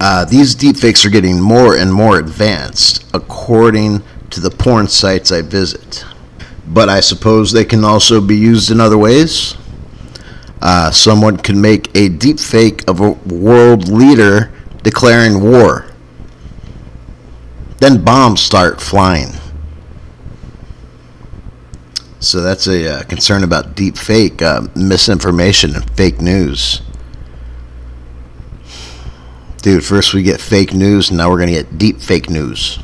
Uh, these deepfakes are getting more and more advanced according to the porn sites I visit. But I suppose they can also be used in other ways. Uh, someone can make a deepfake of a world leader declaring war. Then bombs start flying. So that's a uh, concern about deep fake, uh, misinformation, and fake news. Dude, first we get fake news, now we're going to get deep fake news.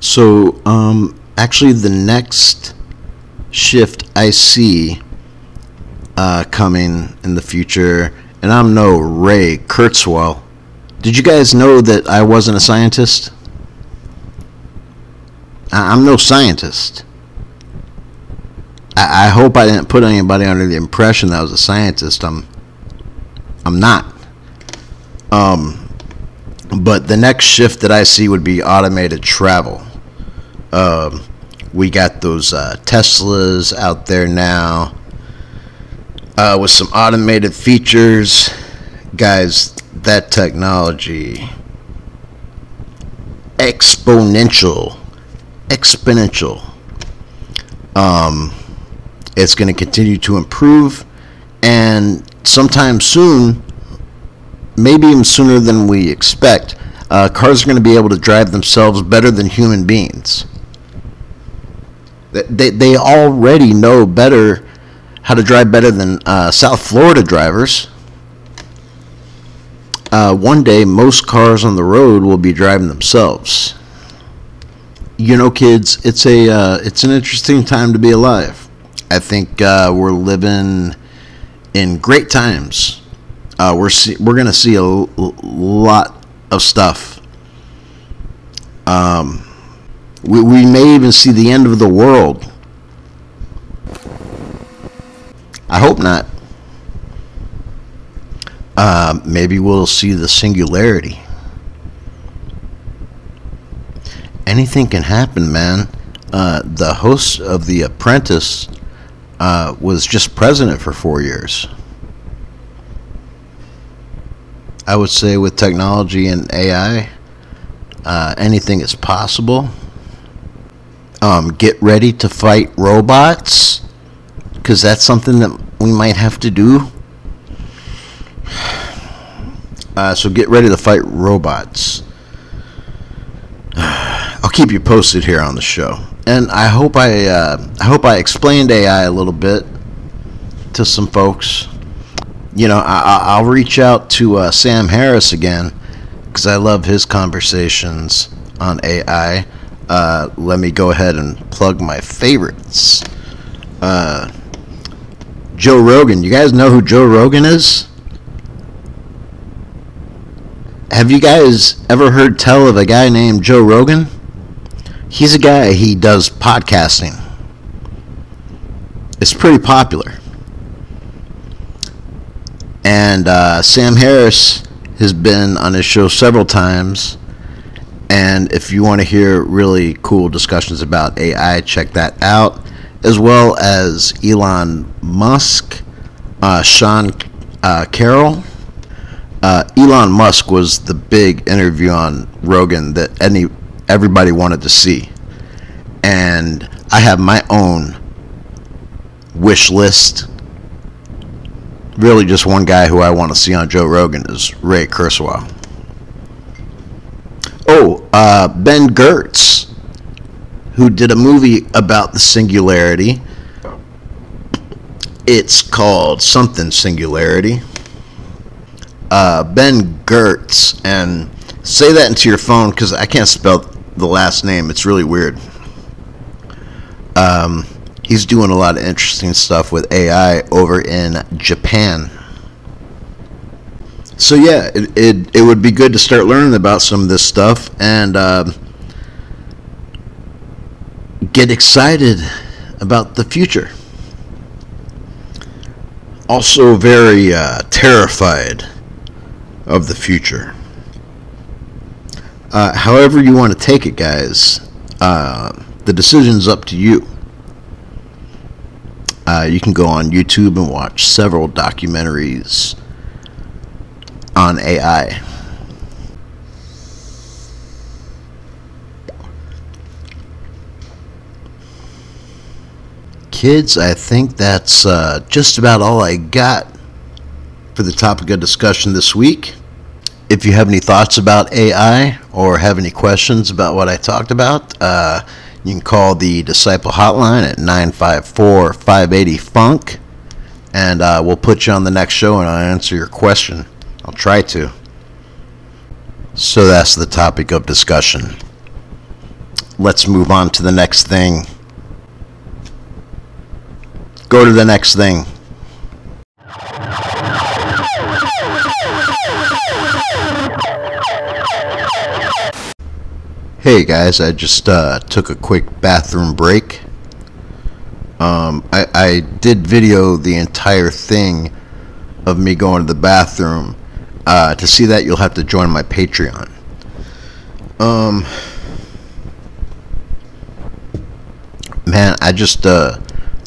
So, um, actually, the next shift I see uh, coming in the future, and I'm no Ray Kurzweil. Did you guys know that I wasn't a scientist? I- I'm no scientist. I, I hope I didn't put anybody under the impression that I was a scientist. I'm, I'm not. Um, but the next shift that I see would be automated travel. Um, we got those uh, Teslas out there now uh, with some automated features. Guys, that technology exponential, exponential. Um, it's going to continue to improve, and sometime soon, maybe even sooner than we expect, uh, cars are going to be able to drive themselves better than human beings. They, they, already know better how to drive better than uh, South Florida drivers. Uh, one day, most cars on the road will be driving themselves. You know, kids, it's a uh, it's an interesting time to be alive. I think uh, we're living in great times. Uh, we're see- we're gonna see a l- lot of stuff. Um, we, we may even see the end of the world. I hope not. Uh, maybe we'll see the singularity. Anything can happen, man. Uh, the host of The Apprentice uh, was just president for four years. I would say with technology and AI, uh, anything is possible. Um, get ready to fight robots, because that's something that we might have to do. Uh, so get ready to fight robots. Keep you posted here on the show, and I hope I uh, I hope I explained AI a little bit to some folks. You know, I, I- I'll reach out to uh, Sam Harris again because I love his conversations on AI. Uh, let me go ahead and plug my favorites. Uh, Joe Rogan. You guys know who Joe Rogan is? Have you guys ever heard tell of a guy named Joe Rogan? He's a guy, he does podcasting. It's pretty popular. And uh, Sam Harris has been on his show several times. And if you want to hear really cool discussions about AI, check that out. As well as Elon Musk, uh, Sean uh, Carroll. Uh, Elon Musk was the big interview on Rogan that any everybody wanted to see, and I have my own wish list. Really, just one guy who I want to see on Joe Rogan is Ray Kurzweil. Oh, uh, Ben Gertz, who did a movie about the singularity. It's called something Singularity uh, Ben Gertz, and say that into your phone because I can't spell the last name. It's really weird. Um, he's doing a lot of interesting stuff with AI over in Japan. So yeah, it, it, it would be good to start learning about some of this stuff, and um get excited about the future. Also, very uh, terrified of the future. Uh, however, you want to take it, guys, uh, the decision's up to you. Uh, you can go on YouTube and watch several documentaries on AI. Kids, I think that's uh, just about all I got for the topic of discussion this week. If you have any thoughts about AI or have any questions about what I talked about, uh, you can call the Disciple Hotline at 954 580 Funk, and uh, we'll put you on the next show and I'll answer your question. I'll try to. So that's the topic of discussion. Let's move on to the next thing. Go to the next thing. Hey guys, I just uh, took a quick bathroom break. Um, I, I did video the entire thing of me going to the bathroom. Uh, to see that, you'll have to join my Patreon. Um, man, I just uh,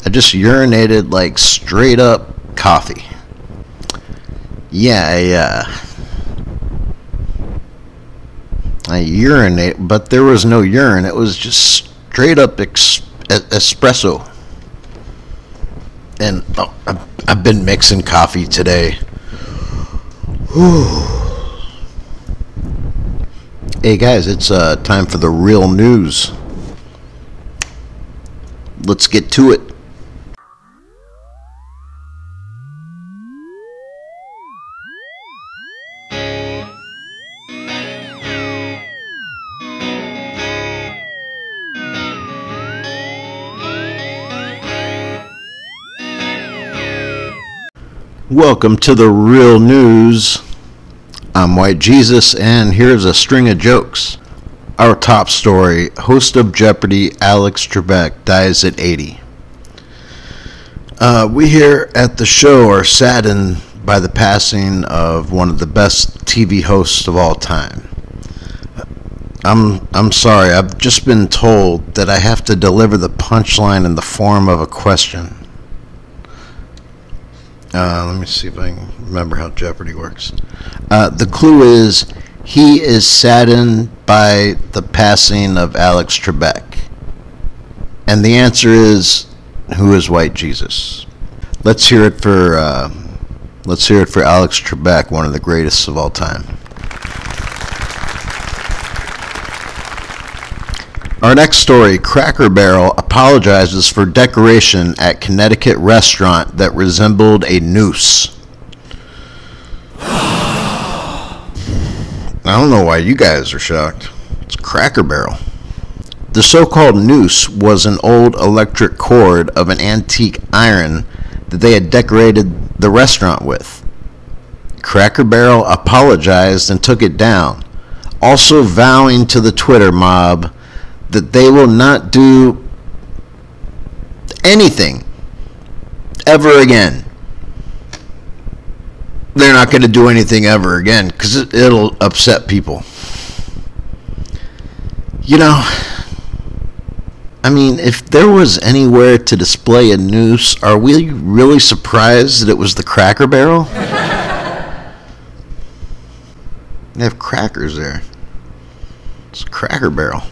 I just urinated like straight up coffee. Yeah, I, uh, I urinate, but there was no urine. It was just straight up ex- espresso. And oh, I've, I've been mixing coffee today. Whew. Hey guys, it's uh, time for the real news. Let's get to it. Welcome to the real news. I'm White Jesus, and here's a string of jokes. Our top story host of Jeopardy, Alex Trebek, dies at 80. Uh, we here at the show are saddened by the passing of one of the best TV hosts of all time. I'm I'm sorry. I've just been told that I have to deliver the punchline in the form of a question. Uh, let me see if I can remember how Jeopardy works. Uh, the clue is he is saddened by the passing of Alex Trebek. And the answer is who is White Jesus? Let's hear it for uh, let's hear it for Alex Trebek, one of the greatest of all time. Our next story Cracker Barrel apologizes for decoration at Connecticut restaurant that resembled a noose. I don't know why you guys are shocked. It's Cracker Barrel. The so called noose was an old electric cord of an antique iron that they had decorated the restaurant with. Cracker Barrel apologized and took it down, also vowing to the Twitter mob that they will not do anything ever again. They're not going to do anything ever again because it, it'll upset people. You know, I mean, if there was anywhere to display a noose, are we really surprised that it was the Cracker Barrel? (laughs) they have crackers there. It's a Cracker Barrel.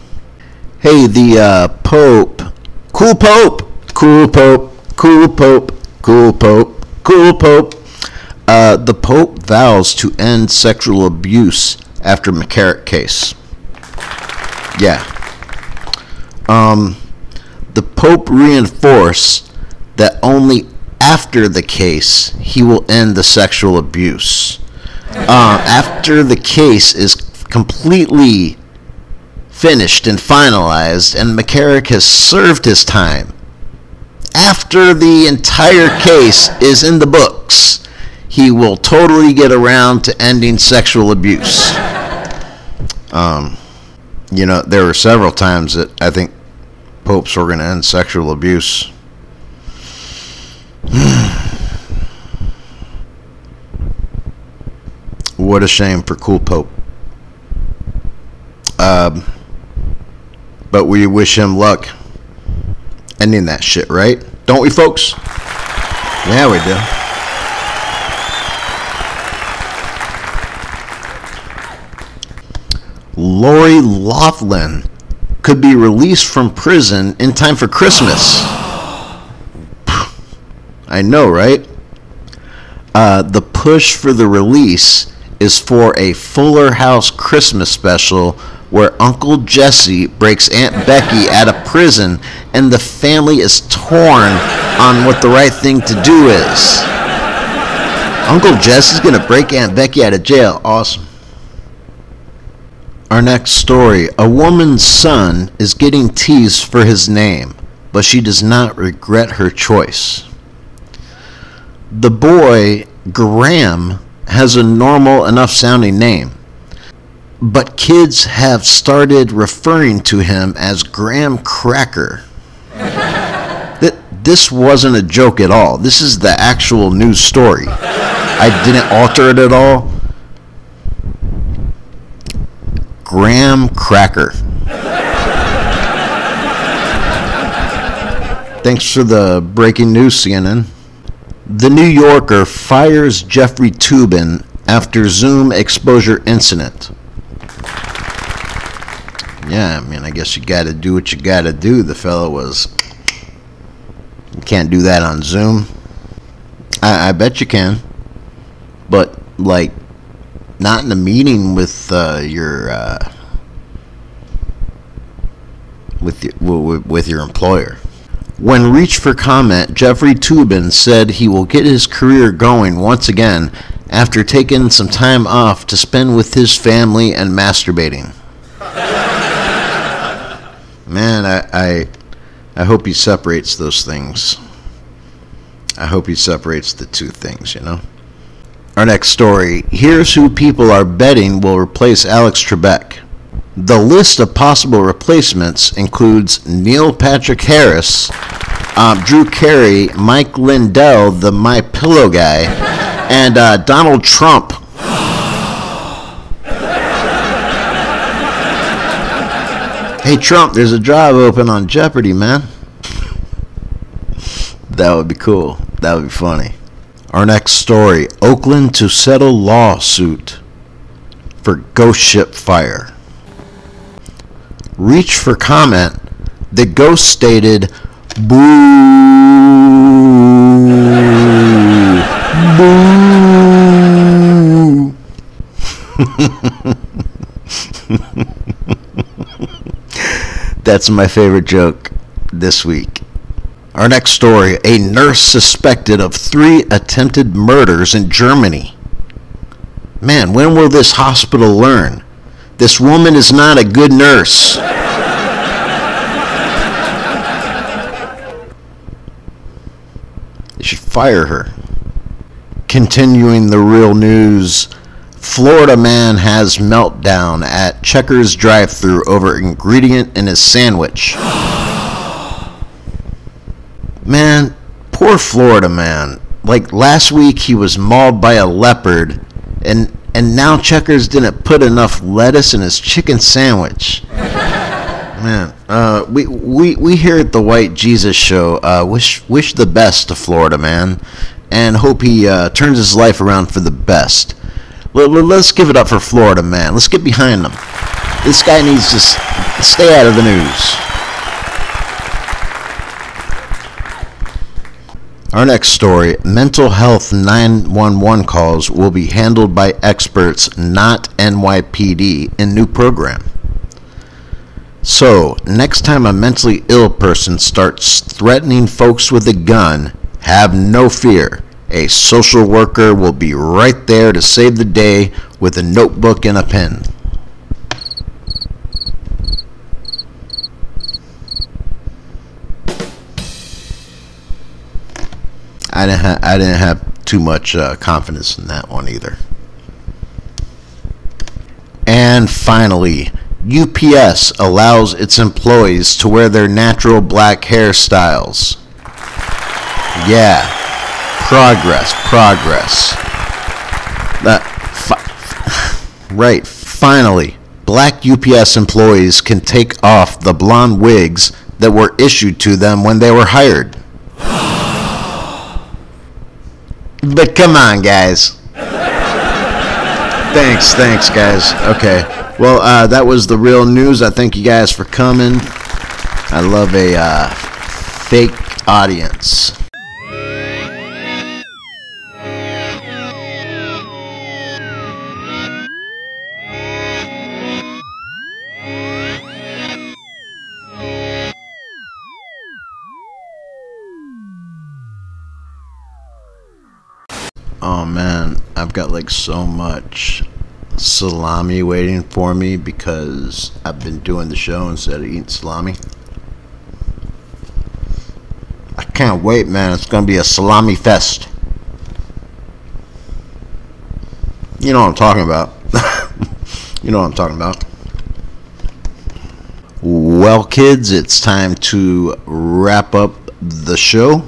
Hey, the uh, Pope, cool Pope, cool Pope, cool Pope, cool Pope, cool Pope. Uh, the Pope vows to end sexual abuse after McCarrick case. Yeah. Um, the Pope reinforced that only after the case he will end the sexual abuse. Uh, after the case is completely finished and finalized, and McCarrick has served his time. After the entire case is in the books, he will totally get around to ending sexual abuse. Um, you know, there were several times that I think popes were going to end sexual abuse. (sighs) what a shame for cool pope. Um, but we wish him luck ending that shit, right? Don't we, folks? Yeah, we do. Lori Loughlin could be released from prison in time for Christmas. I know, right? Uh, the push for the release is for a Fuller House Christmas special where Uncle Jesse breaks Aunt Becky out of prison and the family is torn on what the right thing to do is. Uncle Jesse's gonna break Aunt Becky out of jail. Awesome. Our next story a woman's son is getting teased for his name, but she does not regret her choice. The boy, Graham, has a normal enough sounding name, but kids have started referring to him as Graham Cracker. Th- this wasn't a joke at all. This is the actual news story. I didn't alter it at all. Graham Cracker. Thanks for the breaking news, CNN. The New Yorker fires Jeffrey Toobin after Zoom exposure incident. Yeah, I mean, I guess you gotta do what you gotta do. The fellow was. You can't do that on Zoom. I, I bet you can. But, like, not in a meeting with uh, your. Uh, with, your, with, with your employer. When reached for comment, Jeffrey Toobin said he will get his career going once again after taking some time off to spend with his family and masturbating. Man, I, I, I hope he separates those things. I hope he separates the two things, you know? Our next story here's who people are betting will replace Alex Trebek. The list of possible replacements includes Neil Patrick Harris, um, Drew Carey, Mike Lindell, the My Pillow guy, and uh, Donald Trump. Hey Trump, there's a job open on Jeopardy, man. that would be cool. That would be funny. Our next story Oakland to settle lawsuit for ghost ship fire. Reach for comment. The ghost stated, Boo! (laughs) Boo! (laughs) That's my favorite joke this week. Our next story a nurse suspected of three attempted murders in Germany. Man, when will this hospital learn? This woman is not a good nurse. They should fire her. Continuing the real news Florida man has meltdown at Checkers drive through over ingredient in his sandwich. (gasps) Man, poor Florida man. Like last week he was mauled by a leopard and and now Checkers didn't put enough lettuce in his chicken sandwich. (laughs) Man, uh, we, we we here at the White Jesus Show uh, wish wish the best to Florida man, and hope he uh, turns his life around for the best. Let, let's give it up for Florida man. Let's get behind him. This guy needs to stay out of the news. Our next story mental health 911 calls will be handled by experts, not NYPD, in new program. So, next time a mentally ill person starts threatening folks with a gun, have no fear. A social worker will be right there to save the day with a notebook and a pen. I didn't ha- I didn't have too much uh, confidence in that one either. And finally, UPS allows its employees to wear their natural black hairstyles. Yeah, progress, progress. That right, finally, black UPS employees can take off the blonde wigs that were issued to them when they were hired. But come on, guys. thanks, thanks, guys. Okay. Well, uh, that was the real news. I thank you guys for coming. I love a uh, fake audience. Got like so much salami waiting for me because I've been doing the show instead of eating salami. I can't wait, man. It's gonna be a salami fest. You know what I'm talking about. (laughs) you know what I'm talking about. Well, kids, it's time to wrap up the show.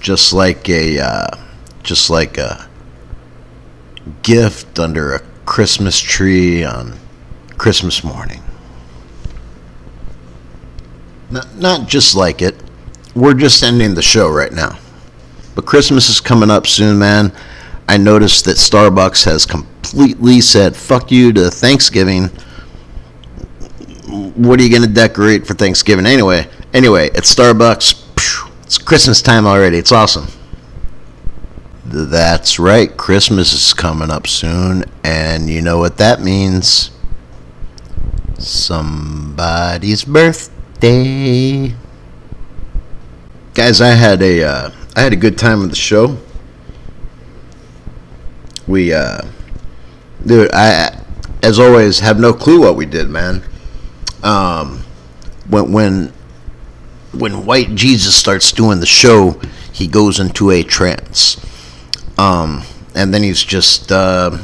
Just like a, uh, just like a gift under a Christmas tree on Christmas morning. Not, not just like it. We're just ending the show right now. But Christmas is coming up soon, man. I noticed that Starbucks has completely said fuck you to Thanksgiving. What are you going to decorate for Thanksgiving anyway? Anyway, at Starbucks, it's Christmas time already. It's awesome. That's right. Christmas is coming up soon, and you know what that means. Somebody's birthday. Guys, I had a uh, I had a good time with the show. We uh dude, I as always have no clue what we did, man. Um when when when white Jesus starts doing the show, he goes into a trance. Um, and then he's just uh,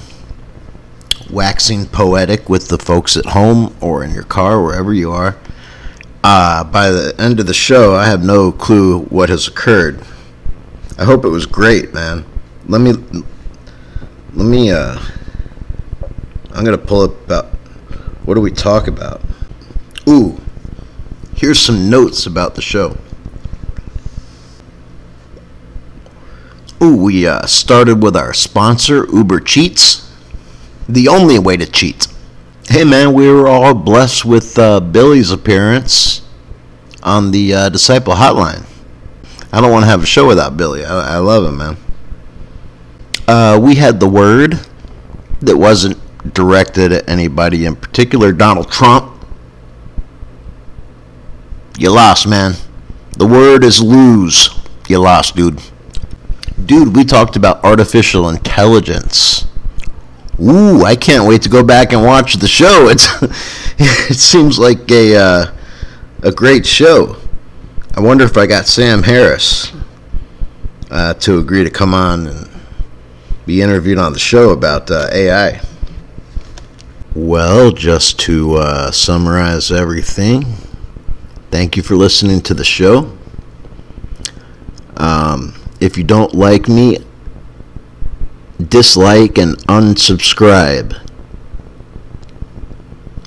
waxing poetic with the folks at home or in your car, wherever you are. Uh, by the end of the show, I have no clue what has occurred. I hope it was great, man. Let me, let me, uh, I'm gonna pull up about, what do we talk about? Ooh, here's some notes about the show. Ooh, we uh, started with our sponsor, Uber Cheats. The only way to cheat. Hey man, we were all blessed with uh, Billy's appearance on the uh, Disciple Hotline. I don't want to have a show without Billy. I, I love him, man. Uh, we had the word that wasn't directed at anybody in particular. Donald Trump. You lost, man. The word is lose. You lost, dude. Dude, we talked about artificial intelligence. Ooh, I can't wait to go back and watch the show. (laughs) It's it seems like a uh, a great show. I wonder if I got Sam Harris uh, to agree to come on and be interviewed on the show about uh, AI. Well, just to uh, summarize everything, thank you for listening to the show. Um, if you don't like me, dislike and unsubscribe.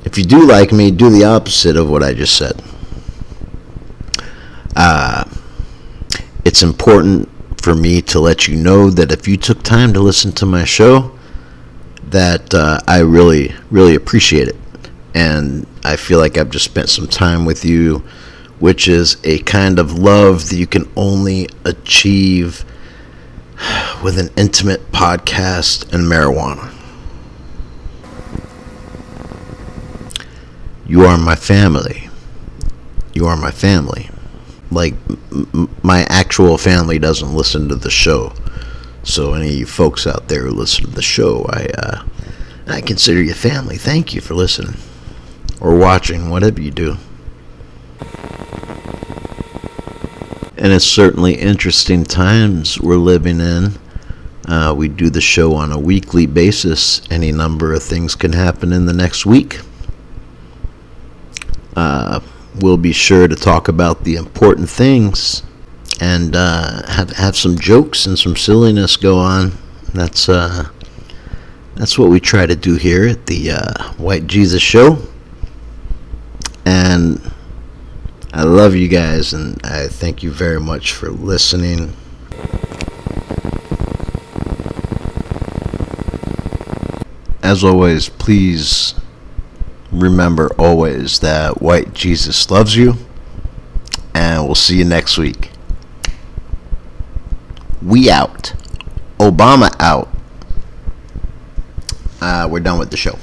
If you do like me, do the opposite of what I just said. Uh, it's important for me to let you know that if you took time to listen to my show, that uh, I really, really appreciate it. And I feel like I've just spent some time with you, which is a kind of love that you can only achieve with an intimate podcast and marijuana. You are my family. You are my family. Like, m- my actual family doesn't listen to the show. So, any folks out there who listen to the show, I, uh, I consider you family. Thank you for listening or watching, whatever you do. And it's certainly interesting times we're living in. Uh, we do the show on a weekly basis. Any number of things can happen in the next week. Uh, we'll be sure to talk about the important things and uh, have have some jokes and some silliness go on. That's uh, that's what we try to do here at the uh, White Jesus Show. And I love you guys, and I thank you very much for listening. As always, please remember always that white Jesus loves you, and we'll see you next week. We out. Obama out. Uh, we're done with the show.